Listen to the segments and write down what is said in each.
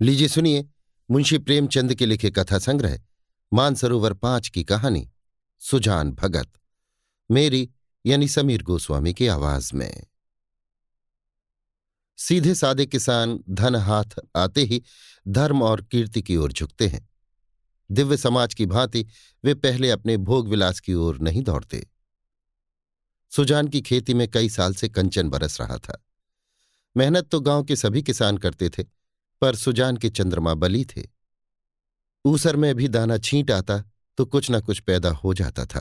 लीजिए सुनिए मुंशी प्रेमचंद के लिखे कथा संग्रह, मानसरोवर पाँच की कहानी, सुजान भगत, मेरी यानी समीर गोस्वामी की आवाज़ में। सीधे सादे किसान धन हाथ आते ही धर्म और कीर्ति की ओर झुकते हैं। दिव्य समाज की भांति वे पहले अपने भोग विलास की ओर नहीं दौड़ते। सुजान की खेती में कई साल से कंचन बरस रहा था। मेहनत तो गाँव के सभी किसान करते थे पर सुजान के चंद्रमा बली थे। ऊसर में भी दाना छींट आता तो कुछ न कुछ पैदा हो जाता था।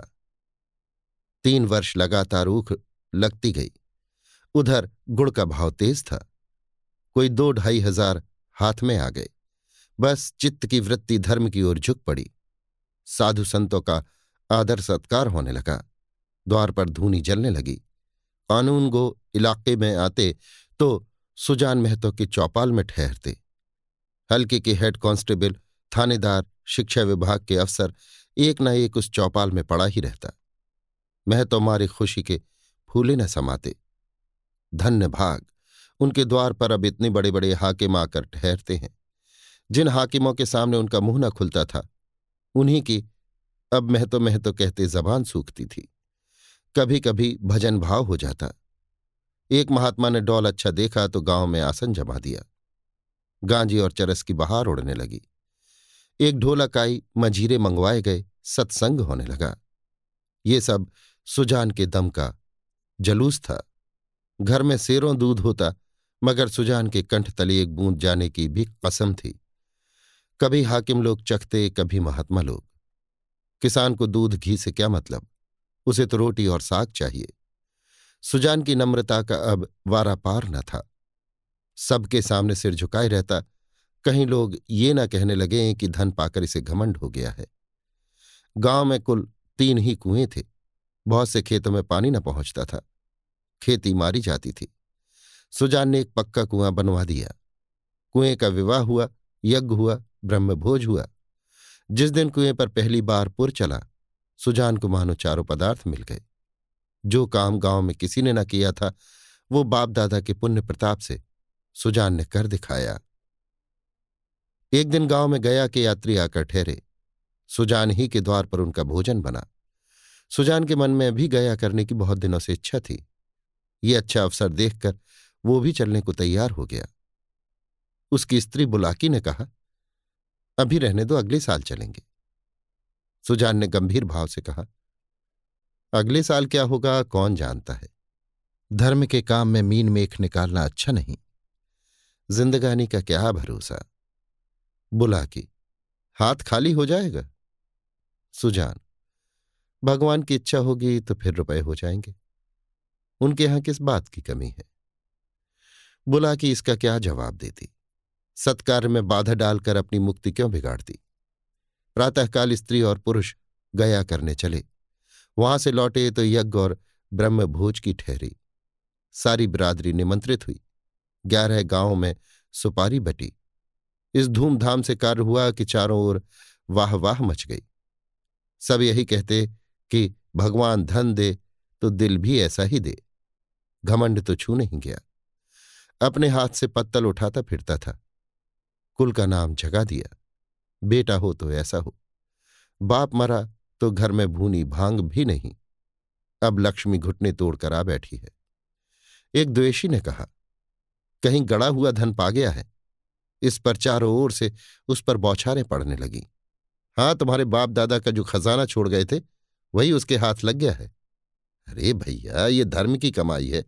तीन वर्ष लगातार ऊख लगती गई। उधर गुड़ का भाव तेज था। कोई दो ढाई हज़ार हाथ में आ गए। बस चित्त की वृत्ति धर्म की ओर झुक पड़ी। साधु संतों का आदर सत्कार होने लगा। द्वार पर धूनी जलने लगी। कानून गो इलाके में आते तो सुजान महतो के चौपाल में ठहरते। हल्के के हेड कांस्टेबल, थानेदार, शिक्षा विभाग के अफसर एक न एक उस चौपाल में पड़ा ही रहता। महतो मारे खुशी के फूले न समाते। धन्य भाग, उनके द्वार पर अब इतने बड़े बड़े हाकिम आकर ठहरते हैं। जिन हाकिमों के सामने उनका मुँह न खुलता था, उन्हीं की अब महतो महतो कहते जबान सूखती थी। कभी कभी भजन भाव हो जाता। एक महात्मा ने डॉल अच्छा देखा तो गाँव में आसन जमा दिया। गांजी और चरस की बहार उड़ने लगी। एक ढोलक आई मझीरे मंगवाए गए, सत्संग होने लगा। ये सब सुजान के दम का जलूस था। घर में सेरों दूध होता, मगर सुजान के कंठ तले एक बूंद जाने की भी कसम थी। कभी हाकिम लोग चखते, कभी महात्मा लोग। किसान को दूध, घी से क्या मतलब? उसे तो रोटी और साग चाहिए। सुजान की नम्रता का अब वारा पार न था। सबके सामने सिर झुकाए रहता। कहीं लोग ये ना कहने लगे कि धन पाकर इसे घमंड हो गया है। गाँव में कुल तीन ही कुएँ थे। बहुत से खेतों में पानी न पहुँचता था। खेती मारी जाती थी। सुजान ने एक पक्का कुआँ बनवा दिया। कुएँ का विवाह हुआ, यज्ञ हुआ, ब्रह्मभोज हुआ। जिस दिन कुएँ पर पहली बार पुर चला, सुजान को मानो चारों पदार्थ मिल गए। जो काम गाँव में किसी ने न किया था, वो बाप दादा के पुण्य प्रताप से सुजान ने कर दिखाया। एक दिन गाँव में गया के यात्री आकर ठहरे। सुजान ही के द्वार पर उनका भोजन बना। सुजान के मन में भी गया करने की बहुत दिनों से इच्छा थी। ये अच्छा अवसर देखकर वो भी चलने को तैयार हो गया। उसकी स्त्री बुलाकी ने कहा, अभी रहने दो, अगले साल चलेंगे। सुजान ने गंभीर भाव से कहा, अगले साल क्या होगा, कौन जानता है? धर्म के काम में मीन मेख निकालना अच्छा नहीं। जिंदगानी का क्या भरोसा? बुला की। हाथ खाली हो जाएगा? सुजान, भगवान की इच्छा होगी तो फिर रुपए हो जाएँगे। उनके यहाँ किस बात की कमी है? बुला की इसका क्या जवाब देती? सत्कार में बाधा डालकर अपनी मुक्ति क्यों बिगाड़ती? प्रातःकाल स्त्री और पुरुष गया करने चले। वहाँ से लौटे तो यज्ञ और ब्रह्मभोज की ठहरी। सारी बिरादरी निमंत्रित हुई। ग्यारह गाँवों में सुपारी बटी। इस धूमधाम से कार्य हुआ कि चारों ओर वाह वाह मच गई। सब यही कहते कि, भगवान धन दे तो दिल भी ऐसा ही दे। घमंड तो छू नहीं गया। अपने हाथ से पत्तल उठाता फिरता था। कुल का नाम जगा दिया। बेटा हो तो ऐसा हो। बाप मरा तो घर में भूनी भाँग भी नहीं। अब लक्ष्मी घुटने तोड़कर आ बैठी है। एक द्वेषी ने कहा कहीं गड़ा हुआ धन पा गया है। इस पर चारों ओर से उस पर बौछारें पड़ने लगी। हाँ तुम्हारे बाप दादा का जो खजाना छोड़ गए थे, वही उसके हाथ लग गया है। अरे भैया, ये धर्म की कमाई है।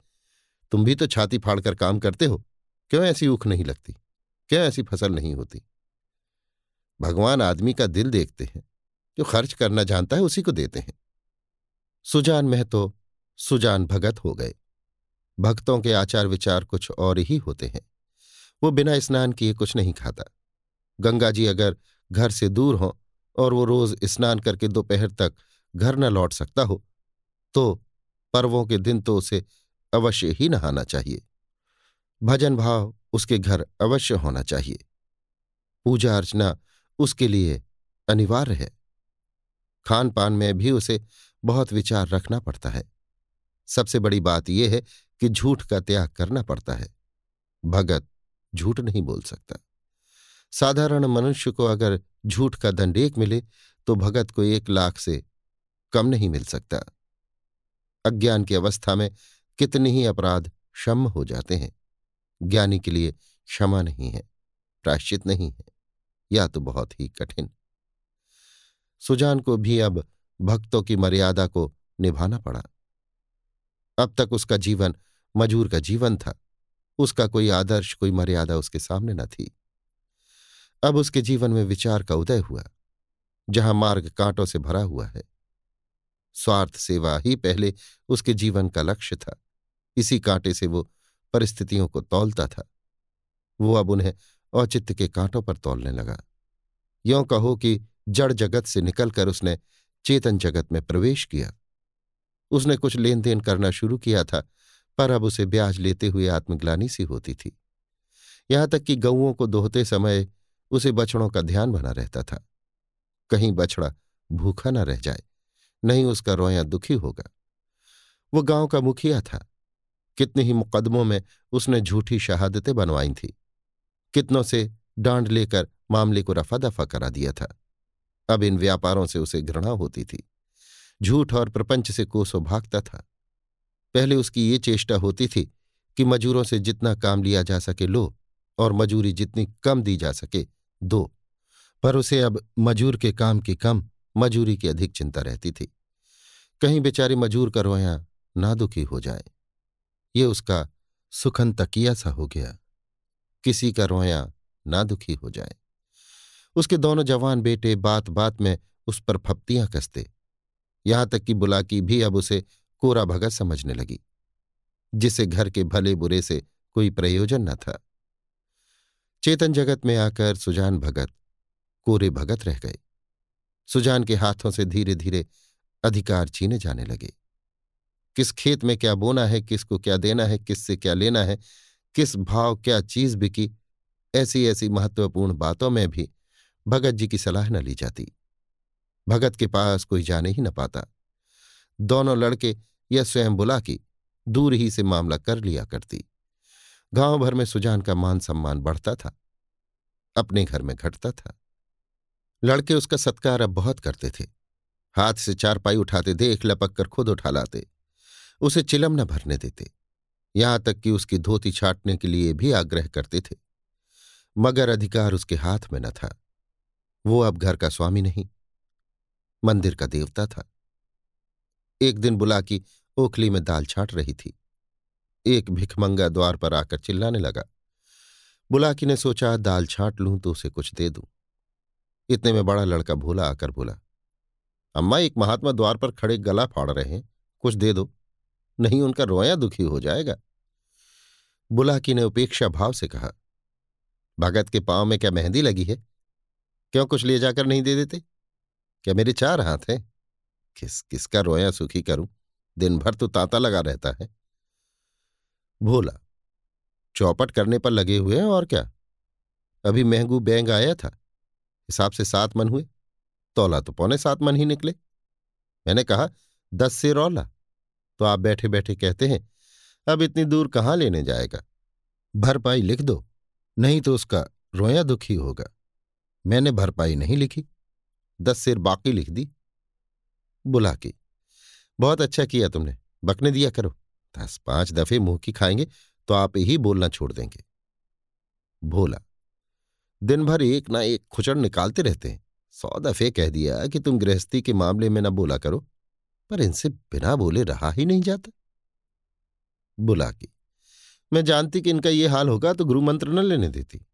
तुम भी तो छाती फाड़कर काम करते हो। क्यों ऐसी ऊख नहीं लगती? क्यों ऐसी फ़सल नहीं होती? भगवान आदमी का दिल देखते हैं। जो खर्च करना जानता है उसी को देते हैं। सुजान महतो, सुजान भगत हो गए। भक्तों के आचार विचार कुछ और ही होते हैं। वो बिना स्नान किए कुछ नहीं खाता। गंगा जी अगर घर से दूर हो और वो रोज स्नान करके दोपहर तक घर न लौट सकता हो तो पर्वों के दिन तो उसे अवश्य ही नहाना चाहिए। भजन भाव उसके घर अवश्य होना चाहिए। पूजा अर्चना उसके लिए अनिवार्य है। खान पान में भी उसे बहुत विचार रखना पड़ता है। सबसे बड़ी बात यह है कि झूठ का त्याग करना पड़ता है। भगत झूठ नहीं बोल सकता। साधारण मनुष्य को अगर झूठ का दंड एक मिले तो भगत को एक लाख से कम नहीं मिल सकता। अज्ञान की अवस्था में कितने ही अपराध क्षम हो जाते हैं। ज्ञानी के लिए क्षमा नहीं है प्राश्चित नहीं है, या तो बहुत ही कठिन। सुजान को भी अब भक्तों की मर्यादा को निभाना पड़ा। अब तक उसका जीवन मजूर का जीवन था। उसका कोई आदर्श, कोई मर्यादा उसके सामने न थी। अब उसके जीवन में विचार का उदय हुआ, जहाँ मार्ग कांटों से भरा हुआ है। स्वार्थ सेवा ही पहले उसके जीवन का लक्ष्य था। इसी कांटे से वो परिस्थितियों को तौलता था। वो अब उन्हें औचित्य के कांटों पर तोलने लगा। यों कहो कि जड़ जगत से निकलकर उसने चेतन जगत में प्रवेश किया। उसने कुछ लेन देन करना शुरू किया था पर अब उसे ब्याज लेते हुए आत्मग्लानी सी होती थी। यहाँ तक कि गऊओं को दोहते समय उसे बछड़ों का ध्यान बना रहता था। कहीं बछड़ा भूखा न रह जाए, नहीं उसका रोया दुखी होगा। वो गाँव का मुखिया था। कितने ही मुकदमों में उसने झूठी शहादतें बनवाई थी। कितनों से डांड लेकर मामले को रफा दफ़ा करा दिया था। अब इन व्यापारों से उसे घृणा होती थी। झूठ और प्रपंच से कोसो भागता था। पहले उसकी ये चेष्टा होती थी कि मजूरों से जितना काम लिया जा सके लो और मजूरी जितनी कम दी जा सके, दो। पर उसे अब मजूर के काम की कम, मजूरी की अधिक चिंता रहती थी। कहीं बेचारे मजूर का रोया ना दुखी हो जाए। ये उसका सुखन तकिया सा हो गया। किसी का रोया ना दुखी हो जाए। उसके दोनों जवान बेटे बात बात में उस पर फप्तियाँ कसते। यहाँ तक कि बुलाकी भी अब उसे कोरा भगत समझने लगी, जिसे घर के भले बुरे से कोई प्रयोजन न था। चेतन जगत में आकर सुजान भगत, कोरे भगत रह गए। सुजान के हाथों से धीरे धीरे अधिकार छीने जाने लगे। किस खेत में क्या बोना है, किसको क्या देना है, किससे क्या लेना है, किस भाव क्या चीज़ बिकी ऐसी ऐसी महत्वपूर्ण बातों में भी भगत जी की सलाह न ली जाती। भगत के पास कोई जाने ही न पाता। दोनों लड़के या स्वयं बुला की दूर ही से मामला कर लिया करती। गाँव भर में सुजान का मान सम्मान बढ़ता था, अपने घर में घटता था। लड़के उसका सत्कार अब बहुत करते थे। हाथ से चारपाई उठाते देख, लपक कर खुद उठा लाते। उसे चिलम न भरने देते। यहाँ तक कि उसकी धोती छाटने के लिए भी आग्रह करते थे। मगर अधिकार उसके हाथ में न था। वो अब घर का स्वामी नहीं। मंदिर का देवता था। एक दिन बुला की ओखली में दाल छाट रही थी। एक भिखमंगा द्वार पर आकर चिल्लाने लगा। बुलाकी ने सोचा, दाल छाट लूँ तो उसे कुछ दे दूँ। इतने में बड़ा लड़का भोला आकर बोला, अम्मा, एक महात्मा द्वार पर खड़े गला फाड़ रहे हैं, कुछ दे दो। नहीं, उनका रोया दुखी हो जाएगा। बुलाकी ने उपेक्षा भाव से कहा, भगत के पाँव में क्या मेहंदी लगी है? क्यों कुछ ले जाकर नहीं दे देते? क्या मेरे चार हाथ हैं? किस, किसका रोया सुखी करूँ? दिन भर तो तांता लगा रहता है। भोला, चौपट करने पर लगे हुए हैं और क्या? अभी महंगू बैंग आया था। हिसाब से सात मन हुए। तोला तो पौने सात मन ही निकले। मैंने कहा, दस से रौला। तो आप बैठे बैठे कहते हैं, अब इतनी दूर कहाँ लेने जाएगा? भरपाई लिख दो, नहीं तो उसका रोया दुखी होगा। मैंने भरपाई नहीं लिखी। दस सिर बाकी लिख दी। बुला के बहुत अच्छा किया तुमने, बकने दिया करो। दस पाँच दफे मुँह की खाएँगे तो आप ही बोलना छोड़ देंगे। भोला, दिन भर एक ना एक खुचड़ निकालते रहते हैं। सौ दफे कह दिया कि तुम गृहस्थी के मामले में न बोला करो, पर इनसे बिना बोले रहा ही नहीं जाता। बुला की, मैं जानती कि इनका ये हाल होगा तो गुरु मंत्र न लेने देती।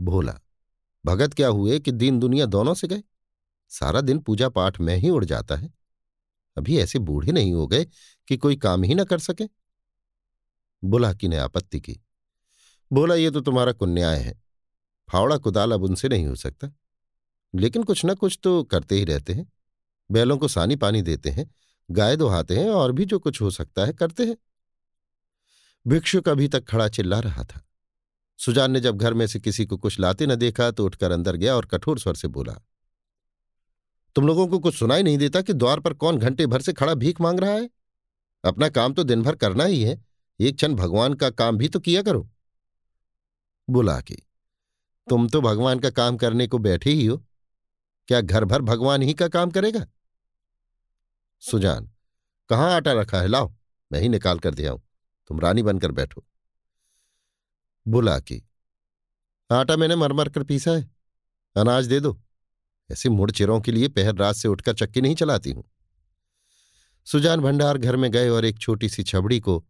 भोला, भगत क्या हुए कि दीन दुनिया दोनों से गए? सारा दिन पूजा पाठ में ही उड़ जाता है। अभी ऐसे बूढ़े नहीं हो गए कि कोई काम ही ना कर सके? बुलाकी ने आपत्ति की। बोला, ये तो तुम्हारा कुन्याय है। फावड़ा कुदाल अब उनसे नहीं हो सकता। लेकिन कुछ ना कुछ तो करते ही रहते हैं। बैलों को सानी पानी देते हैं, गाय दोहाते हैं और भी जो कुछ हो सकता है करते हैं। भिक्षुक अभी तक खड़ा चिल्ला रहा था। सुजान ने जब घर में से किसी को कुछ लाते न देखा तो उठकर अंदर गया और कठोर स्वर से बोला तुम लोगों को कुछ सुनाई नहीं देता कि द्वार पर कौन घंटे भर से खड़ा भीख मांग रहा है? अपना काम तो दिन भर करना ही है। एक क्षण भगवान का काम भी तो किया करो। बुला के, तुम तो भगवान का काम करने को बैठे ही हो। क्या घर भर भगवान ही का काम करेगा? सुजान, कहाँ आटा रखा है? लाओ, मैं ही निकाल कर दिया हूँ तुम रानी बनकर बैठो। बुला की, आटा मैंने मरमर कर पीसा है। अनाज दे दो। ऐसे मुड़ चिरों के लिए पहर रात से उठकर चक्की नहीं चलाती हूँ। सुजान भंडार घर में गए और एक छोटी सी छबड़ी को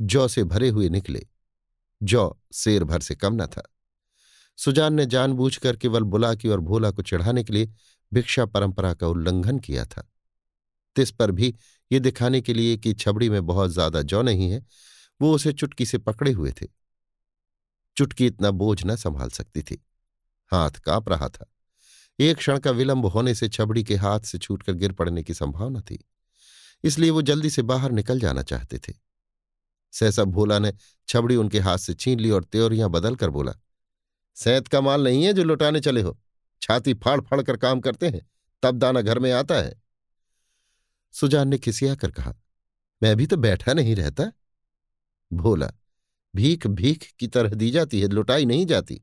जौ से भरे हुए निकले। जौ शेर भर से कम न था। सुजान ने जानबूझकर केवल बुलाकी और भोला को चढ़ाने के लिए भिक्षा परंपरा का उल्लंघन किया था। तिस पर भी ये दिखाने के लिए कि छबड़ी में बहुत ज़्यादा जौ नहीं है, वो उसे चुटकी से पकड़े हुए थे। चुटकी इतना बोझ न संभाल सकती थी। हाथ काँप रहा था। एक क्षण का विलंब होने से छबड़ी के हाथ से छूटकर गिर पड़ने की संभावना थी, इसलिए वो जल्दी से बाहर निकल जाना चाहते थे। सहसा भोला ने छबड़ी उनके हाथ से छीन ली और त्योरियाँ बदलकर बोला, सैत का माल नहीं है जो लुटाने चले हो। छाती फाड़ फाड़ कर काम करते हैं, तब दाना घर में आता है। सुजान ने खिसिया कर कहा, मैं भी तो बैठा नहीं रहता। भोला भीख भीख की तरह दी जाती है, लुटाई नहीं जाती।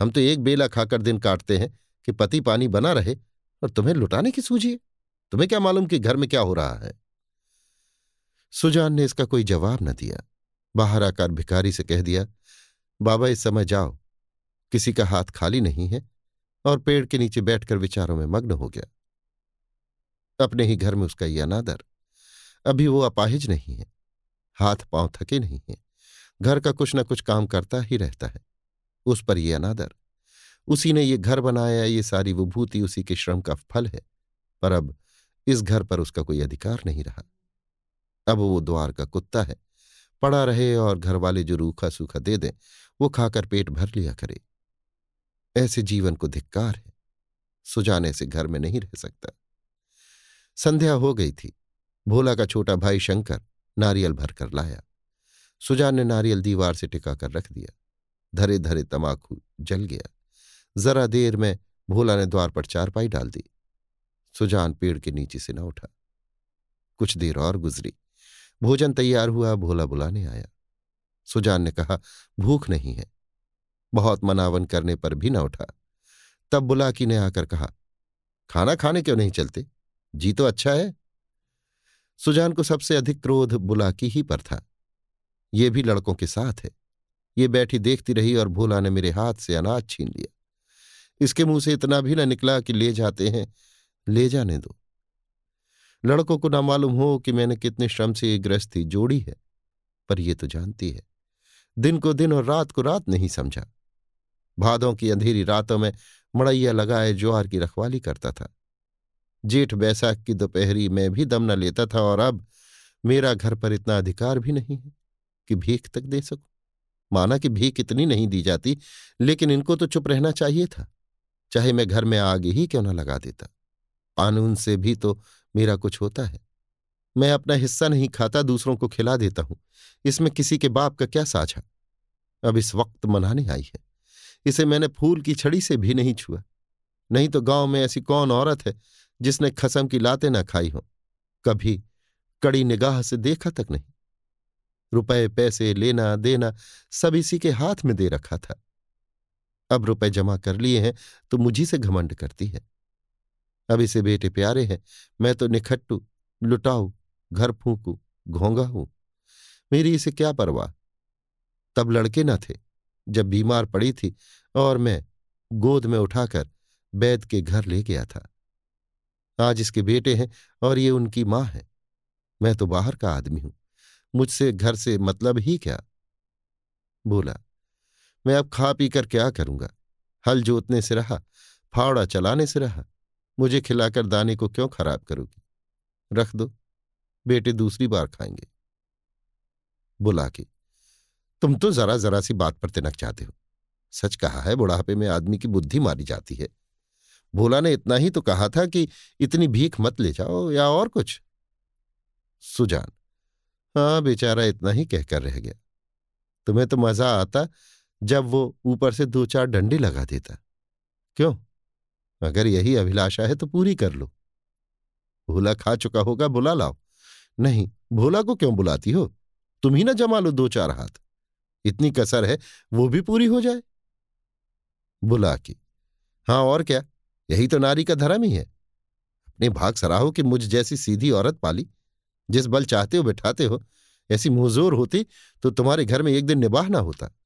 हम तो एक बेला खाकर दिन काटते हैं कि पति पानी बना रहे और तुम्हें लुटाने की सूझी तुम्हें क्या मालूम कि घर में क्या हो रहा है? सुजान ने इसका कोई जवाब न दिया। बाहर आकर भिखारी से कह दिया, बाबा, इस समय जाओ। किसी का हाथ खाली नहीं है और पेड़ के नीचे बैठकर विचारों में मग्न हो गया। अपने ही घर में उसका यह अनादर। अभी वो अपाहिज नहीं है। हाथ पाँव थके नहीं है। घर का कुछ न कुछ काम करता ही रहता है। उस पर यह अनादर। उसी ने ये घर बनाया, ये सारी विभूति उसी के श्रम का फल है। पर अब इस घर पर उसका कोई अधिकार नहीं रहा। अब वो द्वार का कुत्ता है। पड़ा रहे और घर वाले जो रूखा सूखा दे दें, वो खाकर पेट भर लिया करे। ऐसे जीवन को धिक्कार है। सुजाने से घर में नहीं रह सकता। संध्या हो गई थी। भोला का छोटा भाई शंकर नारियल भरकर लाया। सुजान ने नारियल दीवार से टिका कर रख दिया। धरे धरे तमाकू जल गया। जरा देर में भोला ने द्वार पर चारपाई डाल दी। सुजान पेड़ के नीचे से न उठा। कुछ देर और गुजरी। भोजन तैयार हुआ, भोला बुलाने आया। सुजान ने कहा, भूख नहीं है। बहुत मनावन करने पर भी न उठा। तब बुलाकी ने आकर कहा, खाना खाने क्यों नहीं चलते? जी तो अच्छा है। सुजान को सबसे अधिक क्रोध बुलाकी ही पर था। ये भी लड़कों के साथ है। ये बैठी देखती रही और भोला ने मेरे हाथ से अनाज छीन लिया। इसके मुँह से इतना भी न निकला कि ले जाते हैं, ले जाने दो। लड़कों को ना मालूम हो कि मैंने कितने श्रम से ये गृहस्थी जोड़ी है, पर ये तो जानती है। दिन को दिन और रात को रात नहीं समझा। भादों की अंधेरी रातों में मड़ैया लगाए ज्वार की रखवाली करता था। जेठ बैसाख की दोपहरी में भी दम न लेता था और अब मेरा घर पर इतना अधिकार भी नहीं है कि भीख तक दे सकूँ। माना कि भीख इतनी नहीं दी जाती, लेकिन इनको तो चुप रहना चाहिए था। चाहे मैं घर में आग ही क्यों न लगा देता। कानून से भी तो मेरा कुछ होता है। मैं अपना हिस्सा नहीं खाता, दूसरों को खिला देता हूँ। इसमें किसी के बाप का क्या साझा? अब इस वक्त मनाने आई है। इसे मैंने फूल की छड़ी से भी नहीं छुआ। नहीं तो गाँव में ऐसी कौन औरत है जिसने खसम की लाते ना खाई हो? कभी कड़ी निगाह से देखा तक नहीं। रुपए, पैसे लेना देना सब इसी के हाथ में दे रखा था। अब रुपए जमा कर लिए हैं तो मुझी से घमंड करती है। अब इसे बेटे प्यारे हैं, मैं तो निखट्टू, लुटाऊ, घर फूकू घोंगा हूँ। मेरी इसे क्या परवाह? तब लड़के न थे, जब बीमार पड़ी थी और मैं गोद में उठाकर बैद के घर ले गया था। आज इसके बेटे हैं और ये उनकी माँ है। मैं तो बाहर का आदमी हूँ, मुझसे घर से मतलब ही क्या? बोला मैं अब खा पी कर क्या करूँगा? हल जोतने से रहा, फावड़ा चलाने से रहा। मुझे खिलाकर दाने को क्यों खराब करोगी? रख दो, बेटे दूसरी बार खाएँगे। बुला के, तुम तो जरा जरा सी बात पर तिनक जाते हो। सच कहा है, बुढ़ापे में आदमी की बुद्धि मारी जाती है। भोला ने इतना ही तो कहा था कि इतनी भीख मत ले जाओ या और कुछ? सुजान हाँ बेचारा इतना ही कहकर रह गया। तुम्हें तो मज़ा आता जब वो ऊपर से दो चार डंडे लगा देता। क्यों? अगर यही अभिलाषा है तो पूरी कर लो। भोला खा चुका होगा, बुला लाओ। नहीं, भोला को क्यों बुलाती हो? तुम ही ना जमा लो दो चार हाथ। इतनी कसर है, वो भी पूरी हो जाए। बुला की। हाँ और क्या? यही तो नारी का धर्म ही है। अपने भाग सराहो कि मुझ जैसी सीधी औरत पाली। जिस बल चाहते हो, बिठाते हो। ऐसी मुहजोर होती तो तुम्हारे घर में एक दिन निबाह ना होता।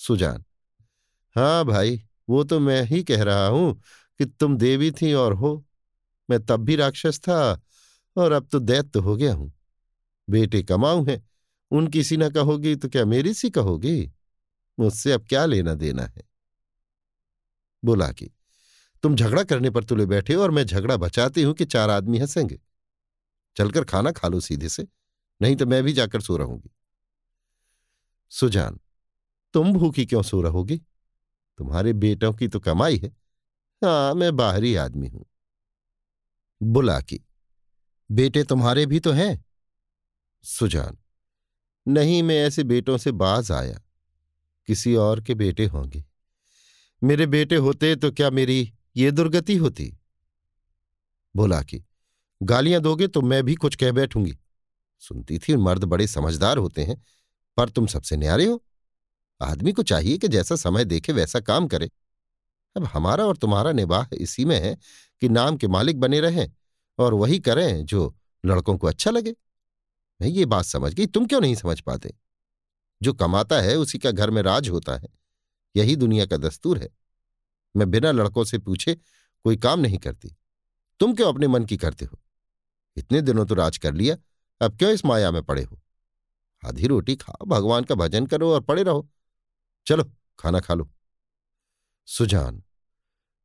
सुजान। हाँ भाई, वो तो मैं ही कह रहा हूँ कि तुम देवी थी और हो। मैं तब भी राक्षस था और अब तो दैत्य हो गया हूँ। बेटे कमाऊ हैं उनकी सी ना कहोगी तो क्या मेरी सी कहोगी? मुझसे अब क्या लेना देना है? बोला कि, तुम झगड़ा करने पर तुले बैठे हो और मैं झगड़ा बचाती हूँ कि चार आदमी हंसेंगे। चलकर खाना खा लो सीधे से, नहीं तो मैं भी जाकर सो रहूँगी। सुजान तुम भूखी क्यों सो रहोगे? तुम्हारे बेटों की तो कमाई है। हाँ मैं बाहरी आदमी हूँ। बुला की, बेटे तुम्हारे भी तो हैं? सुजान, नहीं, मैं ऐसे बेटों से बाज आया। किसी और के बेटे होंगे। मेरे बेटे होते तो क्या मेरी ये दुर्गति होती? बोला कि, गालियाँ दोगे तो मैं भी कुछ कह बैठूँगी। सुनती थी, मर्द बड़े समझदार होते हैं, पर तुम सबसे न्यारे हो। आदमी को चाहिए कि जैसा समय देखे, वैसा काम करे। अब हमारा और तुम्हारा निवाह इसी में है कि नाम के मालिक बने रहें और वही करें जो लड़कों को अच्छा लगे। मैं ये बात समझ गई, तुम क्यों नहीं समझ पाते? जो कमाता है, उसी का घर में राज होता है। यही दुनिया का दस्तूर है। मैं बिना लड़कों से पूछे कोई काम नहीं करती। तुम क्यों अपने मन की करते हो? इतने दिनों तो राज कर लिया, अब क्यों इस माया में पड़े हो? आधी रोटी खाओ भगवान का भजन करो और पड़े रहो। चलो, खाना खा लो। सुजान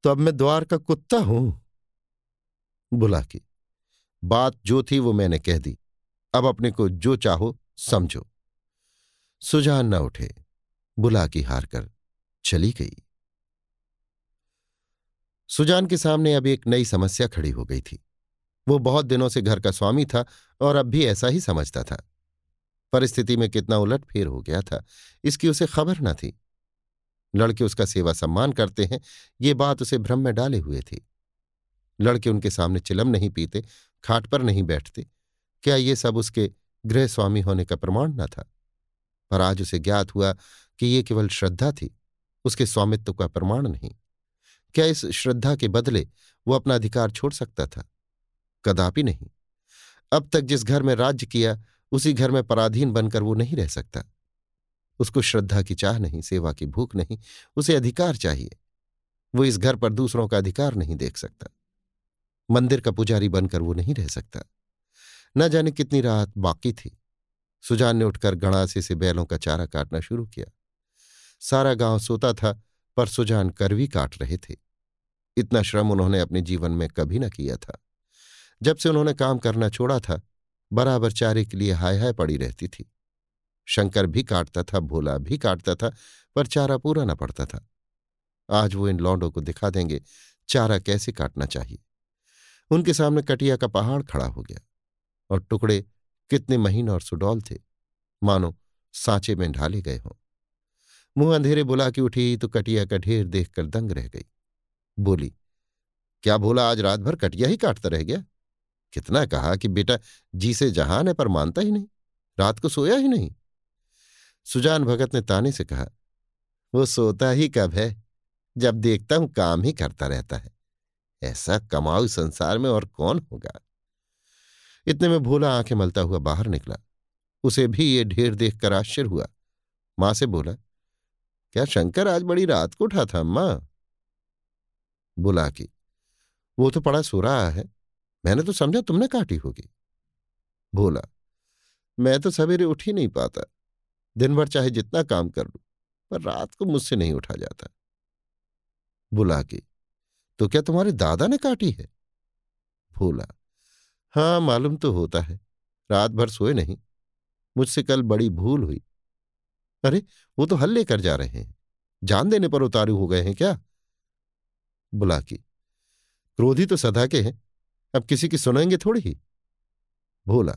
तो अब मैं द्वार का कुत्ता हूँ। बुला की, बात जो थी वो मैंने कह दी। अब अपने को जो चाहो समझो। सुजान न उठे, बुला की हार कर चली गई। सुजान के सामने अब एक नई समस्या खड़ी हो गई थी। वो बहुत दिनों से घर का स्वामी था और अब भी ऐसा ही समझता था। परिस्थिति में कितना उलट फेर हो गया था, इसकी उसे खबर न थी। लड़के उसका सेवा सम्मान करते हैं, ये बात उसे भ्रम में डाले हुए थी। लड़के उनके सामने चिलम नहीं पीते, खाट पर नहीं बैठते। क्या ये सब उसके गृह स्वामी होने का प्रमाण न था? पर आज उसे ज्ञात हुआ कि ये केवल श्रद्धा थी, उसके स्वामित्व का प्रमाण नहीं। क्या इस श्रद्धा के बदले वो अपना अधिकार छोड़ सकता था? कदापि नहीं। अब तक जिस घर में राज्य किया उसी घर में पराधीन बनकर वो नहीं रह सकता। उसको श्रद्धा की चाह नहीं, सेवा की भूख नहीं, उसे अधिकार चाहिए। वो इस घर पर दूसरों का अधिकार नहीं देख सकता। मंदिर का पुजारी बनकर वो नहीं रह सकता। न जाने कितनी रात बाकी थी। सुजान ने उठकर गणासे से बैलों का चारा काटना शुरू किया। सारा गाँव सोता था, पर सुजान करवी काट रहे थे। इतना श्रम उन्होंने अपने जीवन में कभी न किया था। जब से उन्होंने काम करना छोड़ा था बराबर चारे के लिए हाय हाय पड़ी रहती थी। शंकर भी काटता था, भोला भी काटता था, पर चारा पूरा न पड़ता था। आज वो इन लौंडों को दिखा देंगे, चारा कैसे काटना चाहिए? उनके सामने कटिया का पहाड़ खड़ा हो गया और टुकड़े कितने महीन और सुडौल थे। मानो सांचे में ढाले गए हों। मुँह अंधेरे बुला के उठी तो कटिया का ढेर देखकर दंग रह गई। बोली, क्या भोला आज रात भर कटिया ही काटता रह गया? कितना कहा कि, बेटा जी से जहान है पर मानता ही नहीं, रात को सोया ही नहीं? सुजान भगत ने ताने से कहा, वो सोता ही कब है, जब देखता हूँ काम ही करता रहता है। ऐसा कमाऊ संसार में और कौन होगा? इतने में भोला आँखें मलता हुआ बाहर निकला। उसे भी ये ढेर देखकर आश्चर्य हुआ। माँ से बोला, क्या शंकर आज बड़ी रात को उठा था, अम्मा? बुला की, वो तो पड़ा सो रहा है। मैंने तो समझा तुमने काटी होगी। बोला, मैं तो सवेरे उठ ही नहीं पाता। दिन भर चाहे जितना काम कर लू, पर रात को मुझसे नहीं उठा जाता। बुला के तो क्या तुम्हारे दादा ने काटी है? भोला हाँ मालूम तो होता है। रात भर सोए नहीं। मुझसे कल बड़ी भूल हुई। अरे, वो तो हल लेकर जा रहे हैं। जान देने पर उतारू हो गए हैं क्या? बुला की, क्रोधी तो सदा के हैं। अब किसी की सुनेंगे थोड़ी ही? भोला,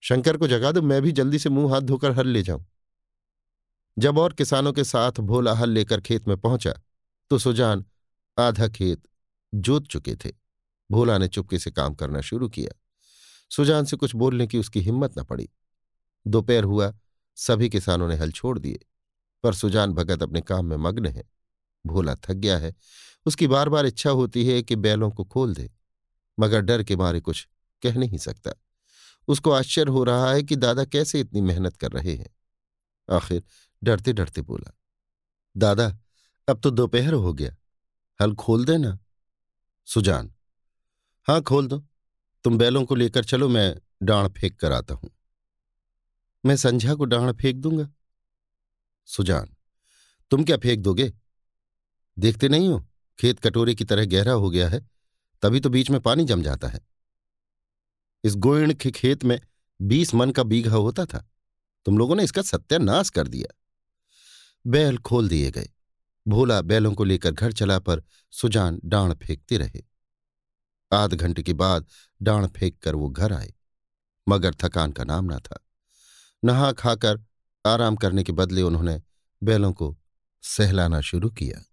शंकर को जगा दो, मैं भी जल्दी से मुँह हाथ धोकर हल ले जाऊँ। जब और किसानों के साथ भोला हल लेकर खेत में पहुँचा तो सुजान आधा खेत जोत चुके थे। भोला ने चुपके से काम करना शुरू किया। सुजान से कुछ बोलने की उसकी हिम्मत न पड़ी। दोपहर हुआ, सभी किसानों ने हल छोड़ दिए, पर सुजान भगत अपने काम में मग्न है। भोला थक गया है। उसकी बार बार इच्छा होती है कि बैलों को खोल दे। मगर डर के मारे कुछ कह नहीं सकता। उसको आश्चर्य हो रहा है कि दादा कैसे इतनी मेहनत कर रहे हैं। आखिर डरते डरते बोला, दादा, अब तो दोपहर हो गया। हल खोल देना। सुजान हाँ खोल दो। तुम बैलों को लेकर चलो, मैं डांड फेंक कर आता हूँ। मैं संध्या को डांड फेंक दूँगा। सुजान, तुम क्या फेंक दोगे? देखते नहीं हो? खेत कटोरे की तरह गहरा हो गया है। तभी तो बीच में पानी जम जाता है। इस गोइण के खेत में बीस मन का बीघा होता था। तुम लोगों ने इसका सत्यानाश कर दिया। बैल खोल दिए गए। भोला बैलों को लेकर घर चला पर सुजान डांड फेंकते रहे। आध घंटे के बाद डांड फेंक कर वो घर आए। मगर थकान का नाम ना था। नहा खाकर आराम करने के बदले उन्होंने बैलों को सहलाना शुरू किया।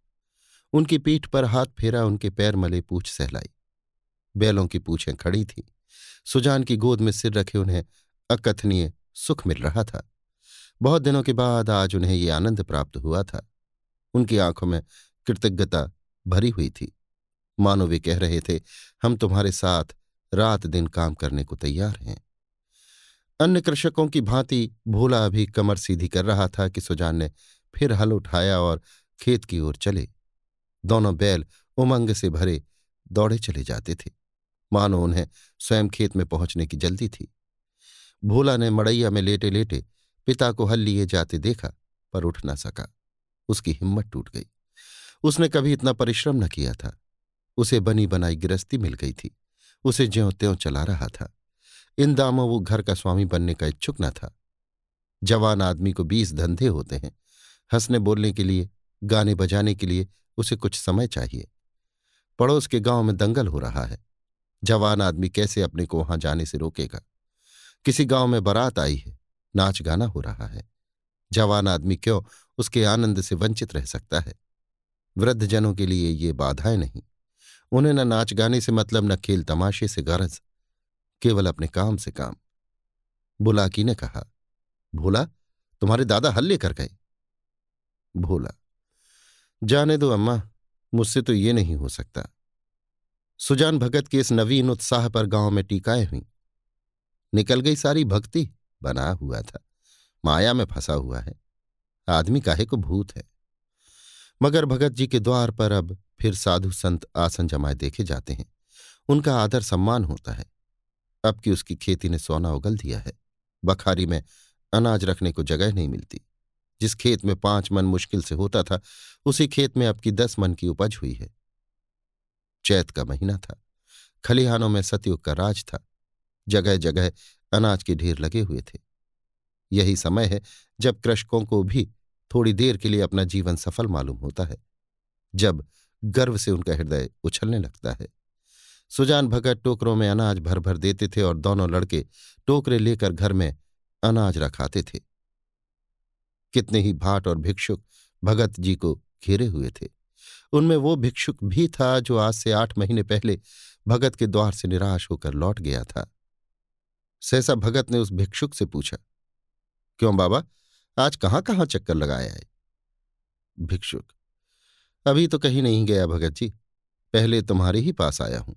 उनकी पीठ पर हाथ फेरा, उनके पैर मले पूछ सहलाई। बैलों की पूछें खड़ी थीं। सुजान की गोद में सिर रखे उन्हें अकथनीय सुख मिल रहा था। बहुत दिनों के बाद आज उन्हें ये आनंद प्राप्त हुआ था। उनकी आँखों में कृतज्ञता भरी हुई थी। मानो वे कह रहे थे, हम तुम्हारे साथ रात दिन काम करने को तैयार हैं। अन्य कृषकों की भांति भोला अभी कमर सीधी कर रहा था कि सुजान ने फिर हल उठाया और खेत की ओर चले। दोनों बैल उमंग से भरे दौड़े चले जाते थे। मानो उन्हें स्वयं खेत में पहुँचने की जल्दी थी। भोला ने मड़ैया में लेटे लेटे पिता को हल लिए जाते देखा, पर उठ ना सका। उसकी हिम्मत टूट गई। उसने कभी इतना परिश्रम न किया था। उसे बनी बनाई गिरस्ती मिल गई थी। उसे ज्यों त्यों चला रहा था। इन दामों वो घर का स्वामी बनने का इच्छुक न था। जवान आदमी को बीस धंधे होते हैं। हंसने बोलने के लिए, गाने बजाने के लिए उसे कुछ समय चाहिए। पड़ोस के गाँव में दंगल हो रहा है। जवान आदमी कैसे अपने को वहाँ जाने से रोकेगा? किसी गाँव में बारात आई है, नाच गाना हो रहा है। जवान आदमी क्यों उसके आनंद से वंचित रह सकता है? वृद्धजनों के लिए ये बाधाएँ नहीं। उन्हें न नाच गाने से मतलब न खेल तमाशे से गरज, केवल अपने काम से काम। बुलाकी ने कहा, भोला, तुम्हारे दादा हल लेकर गए। भोला, जाने दो अम्मा, मुझसे तो ये नहीं हो सकता। सुजान भगत के इस नवीन उत्साह पर गाँव में टीकाएँ हुई। निकल गई सारी भक्ति, बना हुआ था। माया में फंसा हुआ है। आदमी काहे को भूत है? मगर भगत जी के द्वार पर अब फिर साधु संत आसन जमाए देखे जाते हैं। उनका आदर सम्मान होता है। अब कि उसकी खेती ने सोना उगल दिया है। बखारी में अनाज रखने को जगह नहीं मिलती। जिस खेत में पाँच मन मुश्किल से होता था, उसी खेत में अब की दस मन की उपज हुई है। चैत का महीना था। खलिहानों में सतयुग का राज था। जगह जगह अनाज के ढेर लगे हुए थे। यही समय है जब कृषकों को भी थोड़ी देर के लिए अपना जीवन सफल मालूम होता है, जब गर्व से उनका हृदय उछलने लगता है। सुजान भगत टोकरों में अनाज भर भर देते थे और दोनों लड़के टोकरे लेकर घर में अनाज रखाते थे। कितने ही भाट और भिक्षुक भगत जी को घेरे हुए थे। उनमें वो भिक्षुक भी था जो आज से आठ महीने पहले भगत के द्वार से निराश होकर लौट गया था। सहसा भगत ने उस भिक्षुक से पूछा, क्यों बाबा, आज कहाँ कहाँ चक्कर लगाया है भिक्षुक, अभी तो कहीं नहीं गया भगत जी, पहले तुम्हारे ही पास आया हूँ।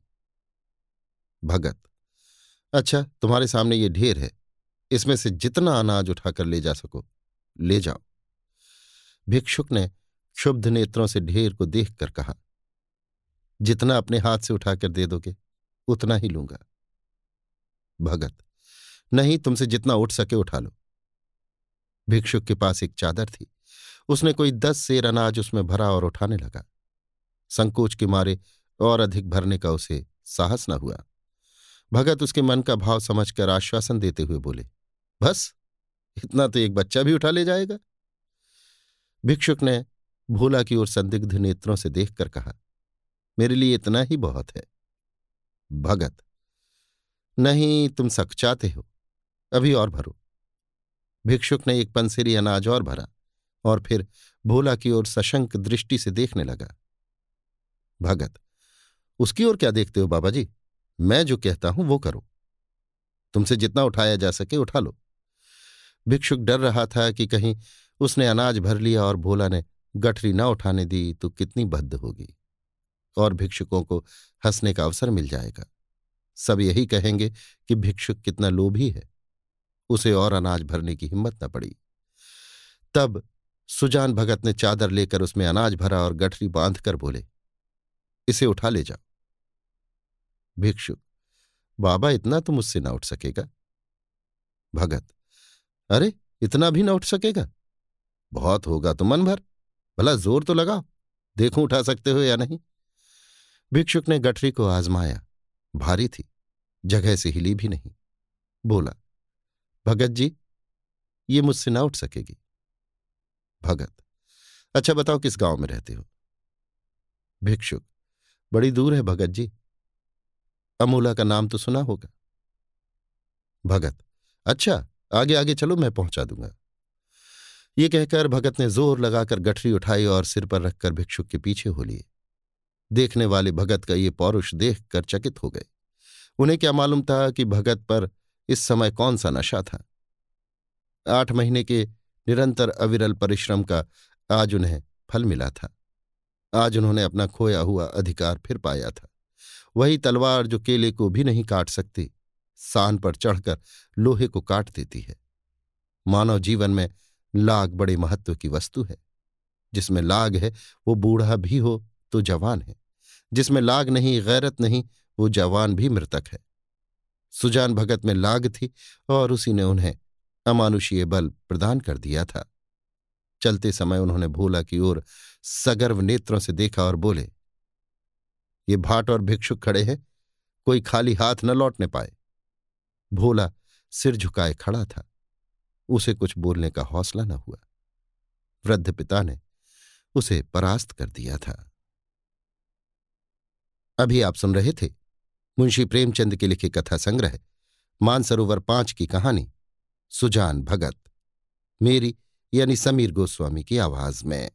भगत अच्छा तुम्हारे सामने ये ढेर है, इसमें से जितना अनाज उठाकर ले जा सको, ले जाओ। भिक्षुक ने क्षुब्ध नेत्रों से ढेर को देखकर कहा, जितना अपने हाथ से उठाकर दे दोगे, उतना ही लूँगा। भगत, नहीं तुमसे जितना उठ सके उठा लो। भिक्षुक के पास एक चादर थी। उसने कोई दस सेर अनाज उसमें भरा और उठाने लगा। संकोच के मारे और अधिक भरने का उसे साहस न हुआ। भगत उसके मन का भाव समझकर आश्वासन देते हुए बोले, बस, इतना तो एक बच्चा भी उठा ले जाएगा। भिक्षुक ने भोला की ओर संदिग्ध नेत्रों से देखकर कहा, मेरे लिए इतना ही बहुत है। भगत, नहीं तुम चाहते हो, अभी और भरो। भिक्षुक ने एक पंसेरी अनाज और भरा और फिर भोला की ओर सशंक दृष्टि से देखने लगा। भगत, उसकी ओर क्या देखते हो बाबा जी मैं जो कहता हूँ वो करो। तुमसे जितना उठाया जा सके उठा लो। भिक्षुक डर रहा था कि कहीं उसने अनाज भर लिया और भोला ने गठरी न उठाने दी तो कितनी बद्ध होगी। और भिक्षुकों को हंसने का अवसर मिल जाएगा। सब यही कहेंगे कि भिक्षुक कितना लोभी है। उसे और अनाज भरने की हिम्मत न पड़ी। तब सुजान भगत ने चादर लेकर उसमें अनाज भरा और गठरी बांधकर बोले, इसे उठा ले जाओ भिक्षुक, बाबा, इतना तो मुझसे ना उठ सकेगा? भगत, अरे, इतना भी ना उठ सकेगा? बहुत होगा तो मन भर। भला ज़ोर तो लगाओ, देखूँ उठा सकते हो या नहीं। भिक्षुक ने गठरी को आजमाया, भारी थी, जगह से हिली भी नहीं। बोला, भगत जी, ये मुझसे ना उठ सकेगी। भगत अच्छा बताओ किस गाँव में रहते हो? भिक्षुक, बड़ी दूर है भगत जी। अमूला का नाम तो सुना होगा। भगत अच्छा आगे आगे चलो, मैं पहुँचा दूँगा। ये कहकर भगत ने ज़ोर लगाकर गठरी उठाई और सिर पर रखकर भिक्षुक के पीछे हो लिए। देखने वाले भगत का ये पौरुष देख कर चकित हो गए। उन्हें क्या मालूम था कि भगत पर इस समय कौन सा नशा था? आठ महीने के निरंतर अविरल परिश्रम का आज उन्हें फल मिला था। आज उन्होंने अपना खोया हुआ अधिकार फिर पाया था। वही तलवार जो केले को भी नहीं काट सकती, सान पर चढ़कर लोहे को काट देती है। मानव जीवन में लाग बड़े महत्व की वस्तु है। जिसमें लाग है, वो बूढ़ा भी हो तो जवान है। जिसमें लाग नहीं, गैरत नहीं, वो जवान भी मृतक है। सुजान भगत में लाग थी और उसी ने उन्हें अमानुषीय बल प्रदान कर दिया था। चलते समय उन्होंने भोला की ओर सगर्व नेत्रों से देखा और बोले, ये भाट और भिक्षुक खड़े हैं, कोई खाली हाथ न लौटने पाए। भोला सिर झुकाए खड़ा था। उसे कुछ बोलने का हौसला न हुआ। वृद्ध पिता ने उसे परास्त कर दिया था। अभी आप सुन रहे थे मुंशी प्रेमचंद के लिखे कथा संग्रह, मानसरोवर पाँच की कहानी, सुजान भगत, मेरी यानी समीर गोस्वामी की आवाज़ में।